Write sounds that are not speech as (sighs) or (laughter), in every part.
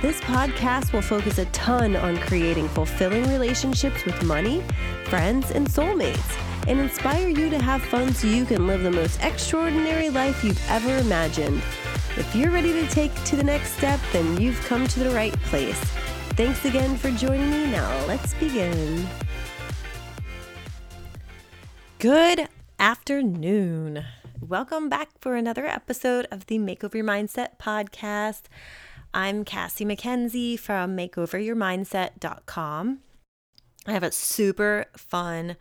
This podcast will focus a ton on creating fulfilling relationships with money, friends, and soulmates and inspire you to have fun so you can live the most extraordinary life you've ever imagined. If you're ready to take to the next step, then you've come to the right place. Thanks again for joining me. Now, let's begin. Good afternoon. Welcome back for another episode of the Makeover Your Mindset podcast. I'm Cassie McKenzie from makeoveryourmindset.com. I have a super fun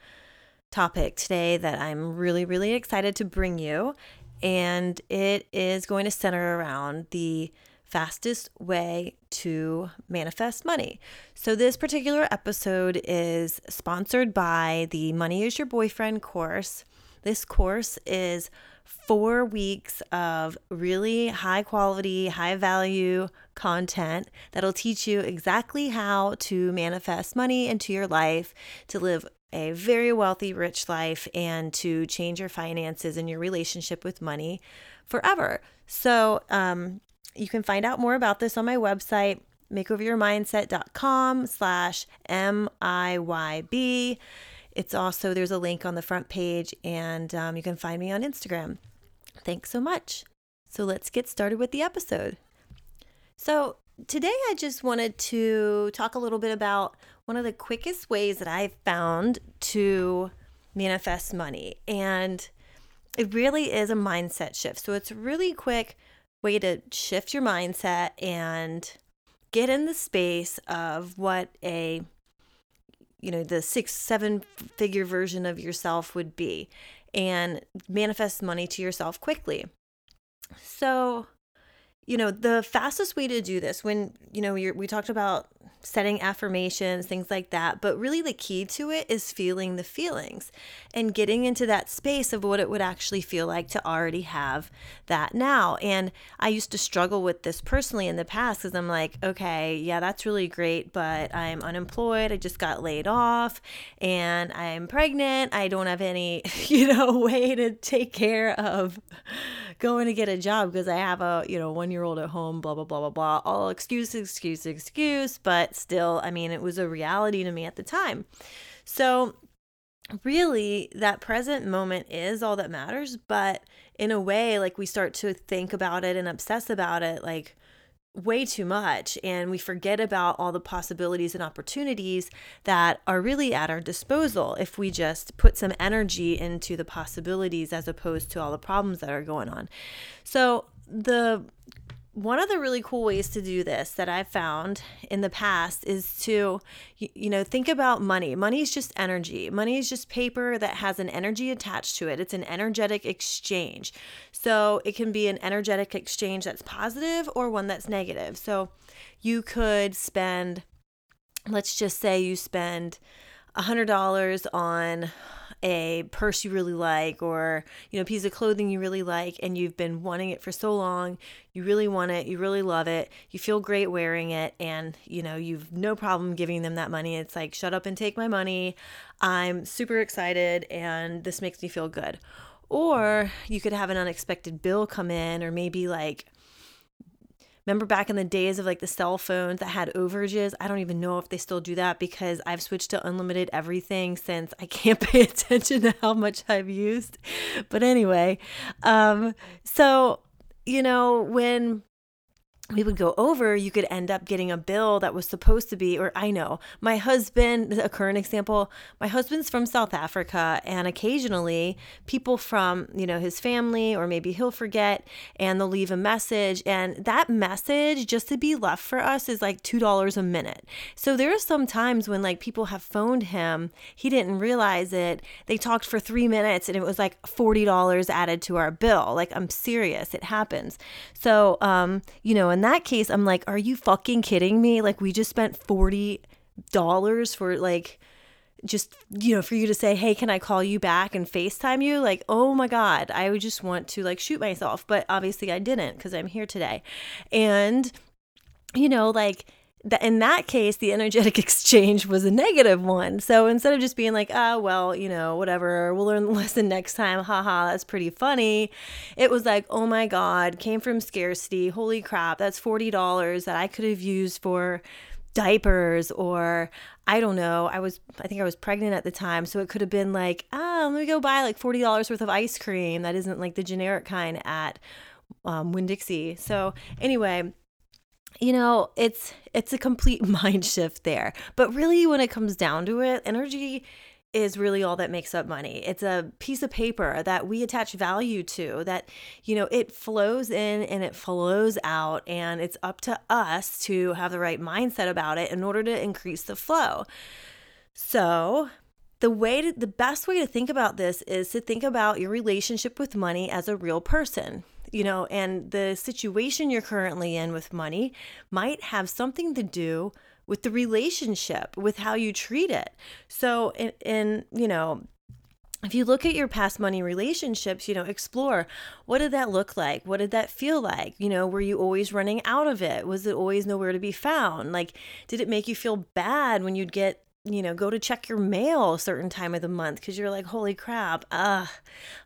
topic today that I'm really, really excited to bring you. And it is going to center around the fastest way to manifest money. So, this particular episode is sponsored by the Money is Your Boyfriend course. This course is four weeks of really high quality, high value content that'll teach you exactly how to manifest money into your life, to live a very wealthy, rich life and to change your finances and your relationship with money forever. So, um, you can find out more about this on my website, makeoveryourmindset.com slash M-I-Y-B. It's also, there's a link on the front page and um, you can find me on Instagram. Thanks so much. So let's get started with the episode. So today I just wanted to talk a little bit about one of the quickest ways that I've found to manifest money. And it really is a mindset shift. So it's a really quick way to shift your mindset and get in the space of what a you know the six seven figure version of yourself would be and manifest money to yourself quickly. So you know the fastest way to do this when you know we talked about setting affirmations, things like that. But really, the key to it is feeling the feelings and getting into that space of what it would actually feel like to already have that now. And I used to struggle with this personally in the past because I'm like, okay, yeah, that's really great, but I'm unemployed. I just got laid off and I'm pregnant. I don't have any, (laughs) you know, (laughs) way to take care of going to get a job because I have a, you know, one year old at home, blah, blah, blah, blah, blah. All excuse, excuse, excuse. But still, I mean, it was a reality to me at the time. So, really, that present moment is all that matters. But in a way, like we start to think about it and obsess about it, like, way too much and we forget about all the possibilities and opportunities that are really at our disposal if we just put some energy into the possibilities as opposed to all the problems that are going on. So the one of the really cool ways to do this that I've found in the past is to, you know, think about money. Money is just energy. Money is just paper that has an energy attached to it. It's an energetic exchange. So it can be an energetic exchange that's positive or one that's negative. So you could spend, let's just say you spend $100 on a purse you really like or you know piece of clothing you really like and you've been wanting it for so long you really want it you really love it you feel great wearing it and you know you've no problem giving them that money. It's like shut up and take my money. I'm super excited and this makes me feel good. Or you could have an unexpected bill come in or maybe like Remember back in the days of like the cell phones that had overages? I don't even know if they still do that because I've switched to unlimited everything since I can't (laughs) pay attention to how much I've used. But anyway, um, so, you know, when we would go over, you could end up getting a bill that was supposed to be, or I know, my husband, a current example, my husband's from South Africa, and occasionally people from, you know, his family, or maybe he'll forget and they'll leave a message. And that message, just to be left for us, is like $2 a minute. So there are some times when like people have phoned him, he didn't realize it. They talked for three minutes and it was like $40 added to our bill. Like, I'm serious, it happens. So, um, you know, in that case, I'm like, are you fucking kidding me? Like, we just spent $40 for like just you know for you to say hey can i call you back and facetime you like oh my god i would just want to like shoot myself but obviously i didn't because i'm here today and you know like in that case, the energetic (laughs) exchange was a negative one. So instead of just being like, oh, well, you know, whatever, we'll learn the (laughs) lesson next time, haha, that's pretty funny, it was like, oh my God, came from scarcity. Holy crap, that's $40 that I could have used for diapers or I don't know. I was, I think I was pregnant at the time. So it could have been like, ah, let me go buy like $40 worth of ice cream. That isn't like the generic kind at um, Winn Dixie. So anyway, you know it's it's a complete (laughs) mind shift there. But really when it comes down to it energy is really all that makes up money. It's a piece of paper that we attach value to that you know it flows in and it flows out and it's up to us to have the right mindset about it in order to increase the flow. So the way to, the best way to think about this is to think about your relationship with money as a real person you know, and the situation you're currently in with money might have something to do with the relationship, with how you treat it. So, in, in you know, if you look at your past money relationships, you know, explore what did that look like? What did that feel like? You know, were you always running out of it? Was it always nowhere to be found? Like, did it make you feel bad when you'd get you know, go to check your mail a certain time of the month because you're like, holy crap, ah,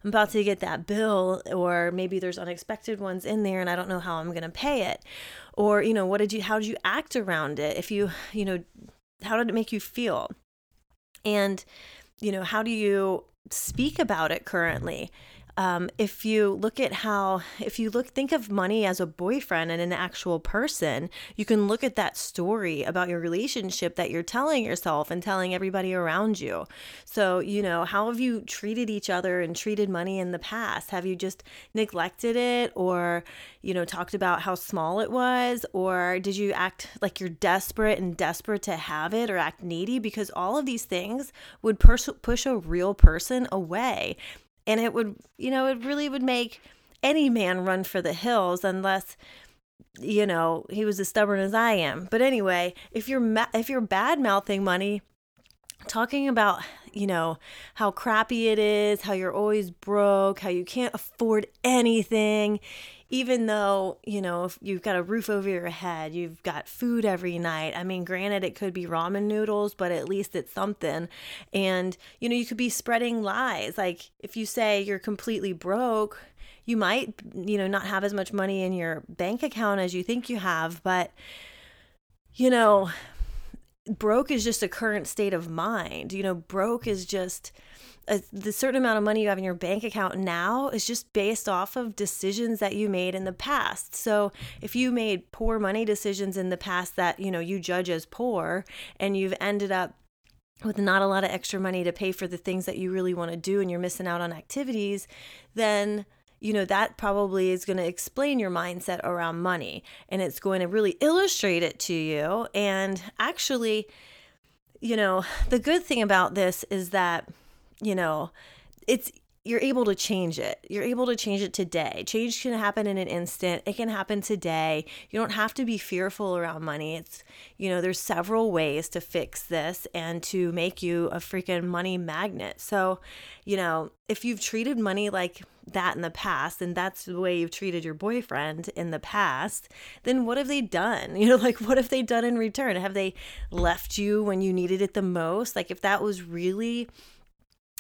I'm about to get that bill, or maybe there's unexpected ones in there and I don't know how I'm going to pay it. Or, you know, what did you, how did you act around it? If you, you know, how did it make you feel? And, you know, how do you speak about it currently? Um, if you look at how if you look think of money as a boyfriend and an actual person you can look at that story about your relationship that you're telling yourself and telling everybody around you. So you know how have you treated each other and treated money in the past? Have you just neglected it or you know talked about how small it was? Or did you act like you're desperate and desperate to have it or act needy? Because all of these things would push push a real person away and it would you know it really would make any man run for the hills unless you know he was as stubborn as i am. But anyway if you're ma- if you're bad mouthing money talking about you know how crappy it is how you're always broke how you can't afford anything even though, you know, if you've got a roof over your head, you've got food every night. I mean, granted, it could be ramen noodles, but at least it's something. And, you know, you could be spreading lies. Like if you say you're completely broke, you might, you know, not have as much money in your bank account as you think you have, but, you know, broke is just a current state of mind. You know, broke is just a, the certain amount of money you have in your bank account now is just based off of decisions that you made in the past. So if you made poor money decisions in the past that, you know, you judge as poor and you've ended up with not a lot of extra money to pay for the things that you really want to do and you're missing out on activities, then you know, that probably is going to explain your mindset around money and it's going to really illustrate it to you. And actually, you know, the good thing about this is that you know, it's you're able to change it. You're able to change it today. Change can happen in an instant. It can happen today. You don't have to be fearful around money. It's, you know, there's several ways to fix this and to make you a freaking money magnet. So, you know, if you've treated money like that in the past and that's the way you've treated your boyfriend in the past, then what have they done? (laughs) You know, like what have they done in return? Have they left you when you needed it the most? Like if that was really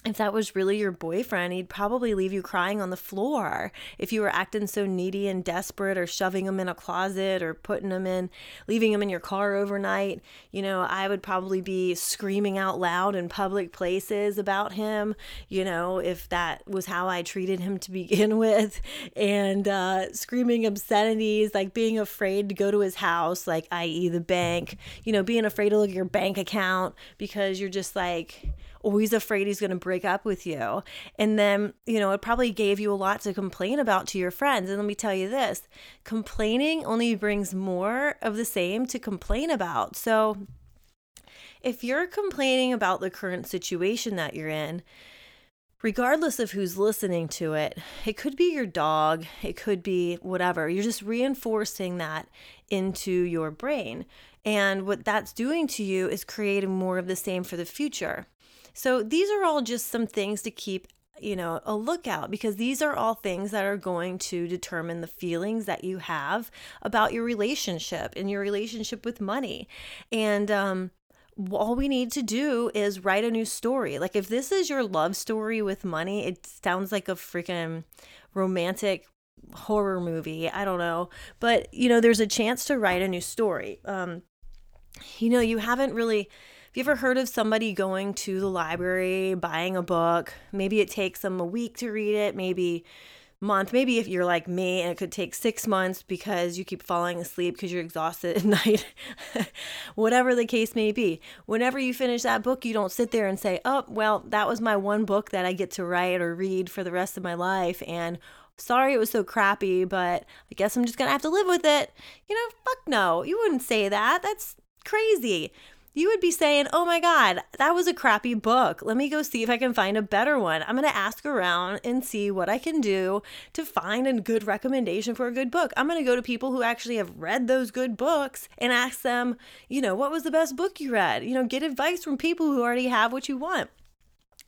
if that was really your boyfriend, he'd probably leave you crying on the floor if you were acting so needy and desperate or shoving him in a closet or putting him in, leaving him in your car overnight. You know, I would probably be screaming out loud in public places about him, you know, if that was how I treated him to begin (laughs) with, and uh, screaming obscenities, like being afraid to go to his house, like, i.e., the bank, you know, being afraid to look at your bank account because you're just like, always afraid he's going to break up with you. And then, you know, it probably gave you a lot to complain about to your friends. And let me tell you this complaining only brings more of the same to complain about. So if you're complaining about the current situation that you're in, regardless of who's listening to it, it could be your dog, it could be whatever. You're just reinforcing that into your brain. And what that's doing to you is creating more of the same for the future. So these are all just some things to keep you know, a lookout because these are all things that are going to determine the feelings that you have about your relationship and your relationship with money. And um, all we need to do is write a new story. Like, if this is your love story with money, it sounds like a freaking romantic horror movie. I don't know. But, you know, there's a chance to write a new story. Um, you know, you haven't really have you ever heard of somebody going to the library, buying a book? Maybe it takes them a week to read it, maybe month. Maybe if you're like me and it could take six months because you keep falling asleep because you're exhausted (laughs) at night. Whatever the case may be. Whenever you finish that book you don't sit there and say oh well that was my one book that i get to write or read for the rest of my life and sorry it was so crappy but i guess i'm just gonna have to live with it. You know fuck no. You wouldn't say that. That's crazy you would be saying, Oh my God, that was a crappy book. Let me go see if I can find a better one. I'm going to ask around and see what I can do to find a good recommendation for a good book. I'm going to go to people who actually have read those good books and ask them, you know, what was the best book you read? You know, get advice from people who already have what you want.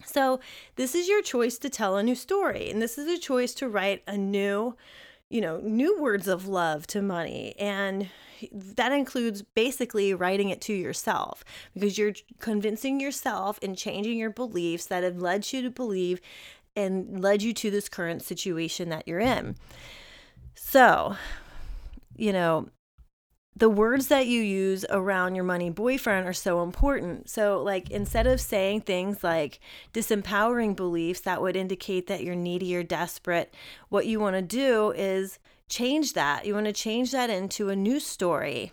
So, this is your choice to tell a new story, and this is a choice to write a new, you know, new words of love to money. And that includes basically writing it to yourself because you're convincing yourself and changing your beliefs that have led you to believe and led you to this current situation that you're in. So, you know, the words that you use around your money boyfriend are so important. So, like, instead of saying things like disempowering beliefs that would indicate that you're needy or desperate, what you want to do is change that. You want to change that into a new story.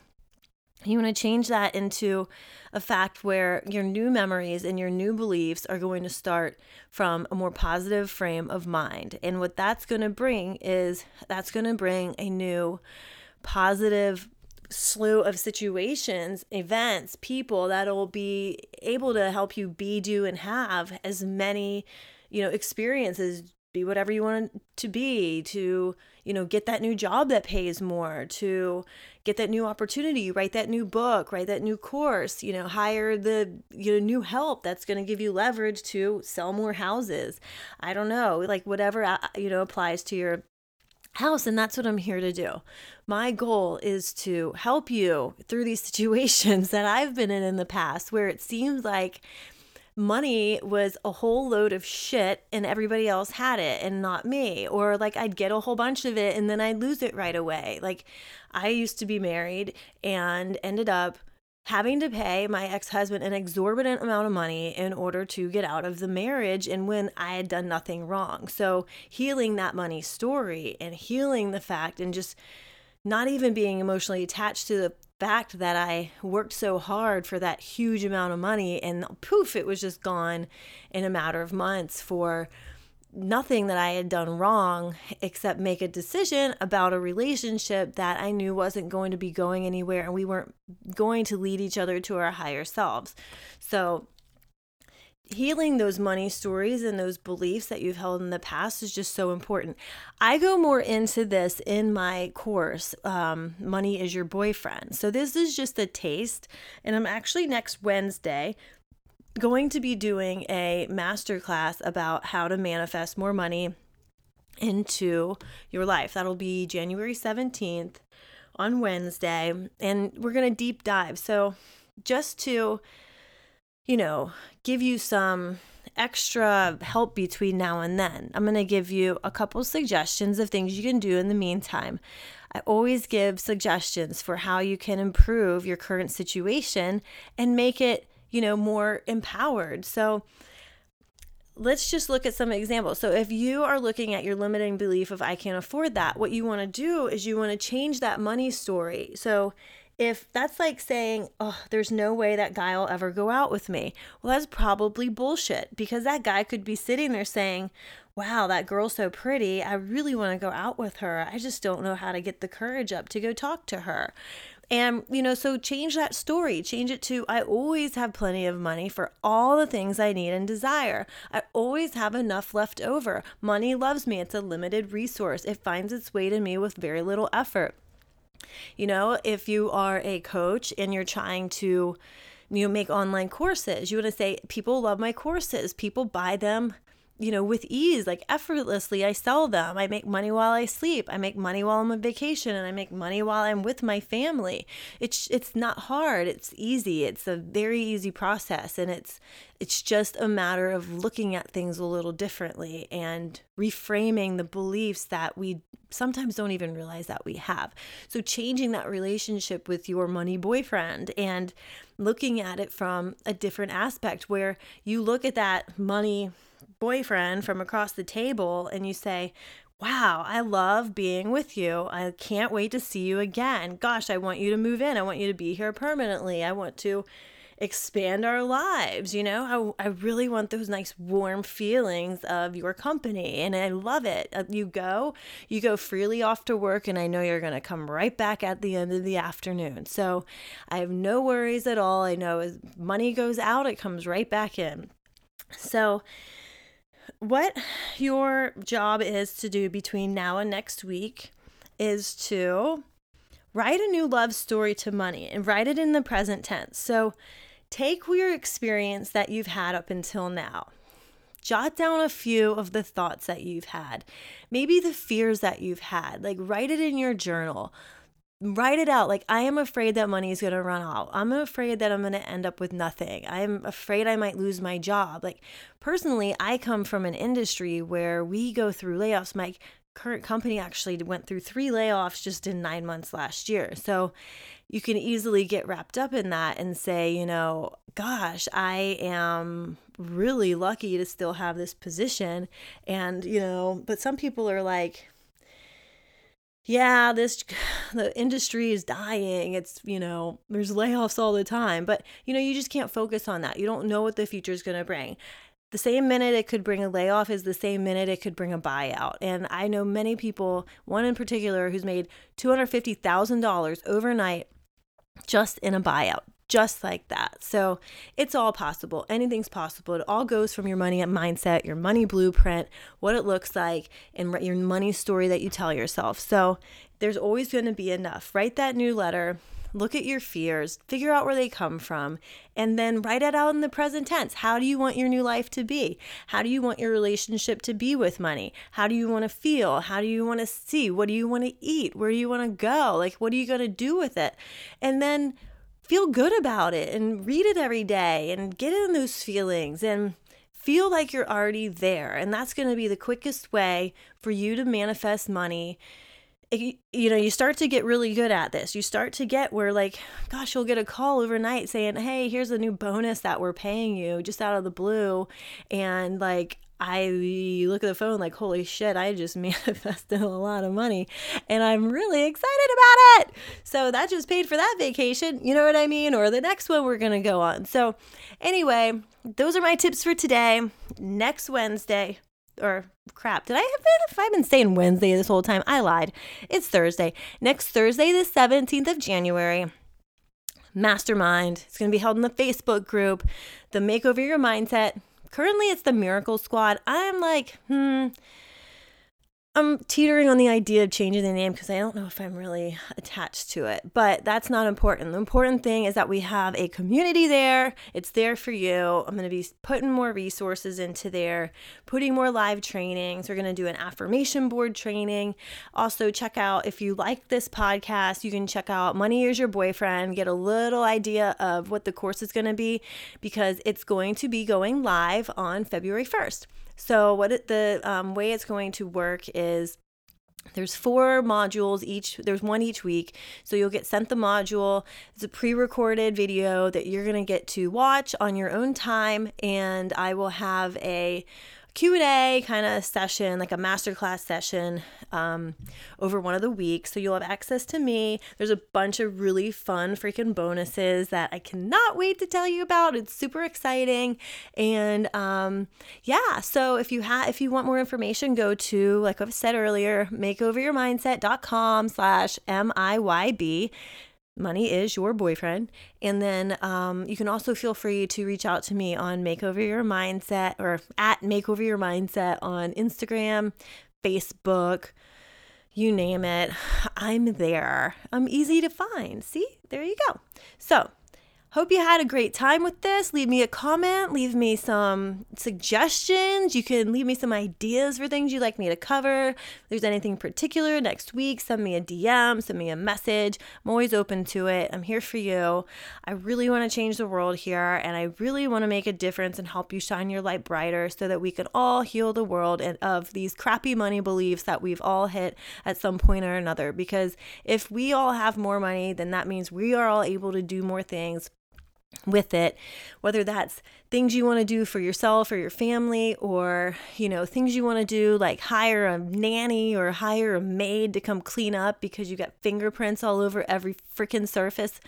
You want to change that into a fact where your new memories and your new beliefs are going to start from a more positive frame of mind. And what that's going to bring is that's going to bring a new positive slew of situations, events, people that'll be able to help you be, do, and have as many, you know, experiences be whatever you want to be to you know get that new job that pays more to get that new opportunity write that new book write that new course you know hire the you know new help that's going to give you leverage to sell more houses. I don't know like whatever uh, you know applies to your house and that's what i'm here to do my goal is to help you through these (laughs) situations that i've been in in the past where it seems like money was a whole load of shit and everybody else had it and not me. Or like I'd get a whole bunch of it and then I'd lose it right away. Like I used to be married and ended up having to pay my ex-husband an exorbitant amount of money in order to get out of the marriage and when I had done nothing wrong. So healing that money story and healing the fact and just not even being emotionally attached to the fact that I worked so hard for that huge amount of money and poof, it was just gone in a matter of months for nothing that I had done wrong except make a decision about a relationship that I knew wasn't going to be going anywhere and we weren't going to lead each other to our higher selves. So healing those money stories and those beliefs that you've held in the past is just so important. I go more into this in my course, um, Money is Your Boyfriend. So, this is just a taste, and I'm actually next Wednesday going to be doing a masterclass about how to manifest more money into your life. That'll be January 17th on Wednesday, and we're going to deep dive. So, just to you know, give you some extra help between now and then. I'm going to give you a couple suggestions of things you can do in the meantime. I always give suggestions for how you can improve your current situation and make it, you know, more empowered. So, let's just look at some examples. So, if you are looking at your limiting belief of I can't afford that, what you want to do is you want to change that money story. So, if that's like saying, oh, there's no way that guy will ever go out with me, well, that's probably bullshit because that guy could be sitting there saying, wow, that girl's so pretty. I really want to go out with her. I just don't know how to get the courage up to go talk to her. And, you know, so change that story. Change it to I always have plenty of money for all the things I need and desire. I always have enough left over. Money loves me. It's a limited resource, it finds its way to me with very little effort. You know, if you are a coach and you're trying to you know, make online courses. You want to say, people love my courses, people buy them you know, with ease, like effortlessly, I sell them. I make money while I sleep. I make money while I'm on vacation and I make money while I'm with my family. It's it's not hard. It's easy. It's a very easy process and it's it's just a matter of looking at things a little differently and reframing the beliefs that we sometimes don't even realize that we have. So changing that relationship with your money boyfriend and looking at it from a different aspect where you look at that money boyfriend from across the table and you say, Wow, I love being with you. I can't wait to see you again. Gosh, I want you to move in. I want you to be here permanently. I want to expand our lives. You know, I, I really want those nice warm feelings of your company and I love it. Uh, you go, you go freely off to work, and I know you're going to come right back at the end of the afternoon. So I have no worries at all. I know as money goes out, it comes right back in. So, what your job is to do between now and next week is to write a new love story to money and write it in the present tense. So take your experience that you've had up until now. Jot down a few of the thoughts that you've had, maybe the fears that you've had. Like, write it in your journal write it out like i am afraid that money is going to run out i'm afraid that i'm going to end up with nothing i'm afraid i might lose my job like personally i come from an industry where we go through layoffs my current company actually went through three layoffs just in nine months last year so you can easily get wrapped up in that and say you know gosh i am really lucky to still have this position and you know but some people are like yeah, this (sighs) the industry is dying. It's, you know, there's layoffs all the time, but you know, you just can't focus on that. You don't know what the future is going to bring. The same minute it could bring a layoff is the same minute it could bring a buyout. And I know many people, one in particular who's made $250,000 overnight just in a buyout, just like that. So it's all possible. Anything's possible. It all goes from your money mindset, your money blueprint, what it looks like, and your money story that you tell yourself. So there's always going to be enough. Write that new letter. Look at your fears, figure out where they come from, and then write it out in the present tense. How do you want your new life to be? How do you want your relationship to be with money? How do you want to feel? How do you want to see? What do you want to eat? Where do you want to go? Like, what are you going to do with it? And then feel good about it and read it every day and get in those feelings and feel like you're already there. And that's going to be the quickest way for you to manifest money. You know, you start to get really good at this. You start to get where, like, gosh, you'll get a call overnight saying, Hey, here's a new bonus that we're paying you just out of the blue. And, like, I look at the phone like, holy shit, I just (laughs) manifested a lot of money and I'm really excited about it. So that just paid for that vacation. You know what I mean? Or the next one we're going to go on. So, anyway, those are my tips for today. Next Wednesday, or crap, did I have been, if I've been saying Wednesday this whole time? I lied. It's Thursday. Next Thursday, the 17th of January mastermind. It's going to be held in the Facebook group, the Makeover Your Mindset Currently, it's the Miracle Squad. I'm like, hmm, I'm teetering on the idea of changing the name because I don't know if I'm really attached to it, but that's not important. The important thing is that we have a community there. It's there for you. I'm going to be putting more resources into there, putting more live trainings. We're going to do an affirmation board training. Also, check out if you like this podcast, you can check out Money is Your Boyfriend, get a little idea of what the course is going to be because it's going to be going live on February 1st. So, what it, the um, way it's going to work is there's four modules each there's one each week. So you'll get sent the module. It's a pre-recorded video that you're going to get to watch on your own time and i will have a Q&A kind of session, like a masterclass session um, over one of the weeks. So you'll have access to me. There's a bunch of really fun freaking bonuses that I cannot wait to tell you about. It's super exciting. And um, yeah, so if you have if you want more information, go to, like I've said earlier, makeoveryourmindset.com slash M-I-Y-B money is your boyfriend. And then um, you can also feel free to reach out to me on Makeover Your Mindset or at Makeover Your Mindset on Instagram, Facebook, you name it. (sighs) I'm there. I'm easy to find. See, there you go. So Hope you had a great time with this. Leave me a comment, leave me some suggestions. You can leave me some ideas for things you'd like me to cover. If there's anything particular next week, send me a DM, send me a message. I'm always open to it. I'm here for you. I really want to change the world here and I really want to make a difference and help you shine your light brighter so that we can all heal the world and of these crappy money beliefs that we've all hit at some point or another because if we all have more money, then that means we are all able to do more things with it whether that's things you want to do for yourself or your family or you know things you want to do like hire a nanny or hire a maid to come clean up because you got fingerprints all over every freaking surface.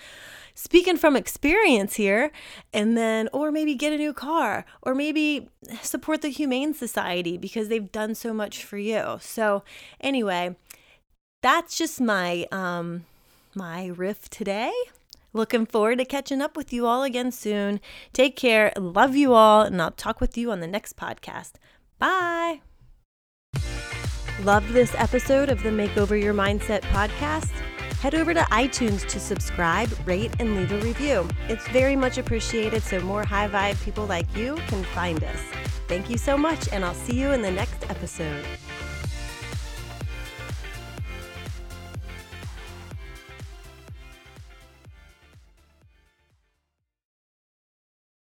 Speaking from experience here and then or maybe get a new car or maybe support the humane society because they've done so much for you. So anyway that's just my um my riff today Looking forward to catching up with you all again soon. Take care. Love you all, and I'll talk with you on the next podcast. Bye. Love this episode of the Makeover Your Mindset podcast? Head over to iTunes to subscribe, rate, and leave a review. It's very much appreciated so more high vibe people like you can find us. Thank you so much, and I'll see you in the next episode.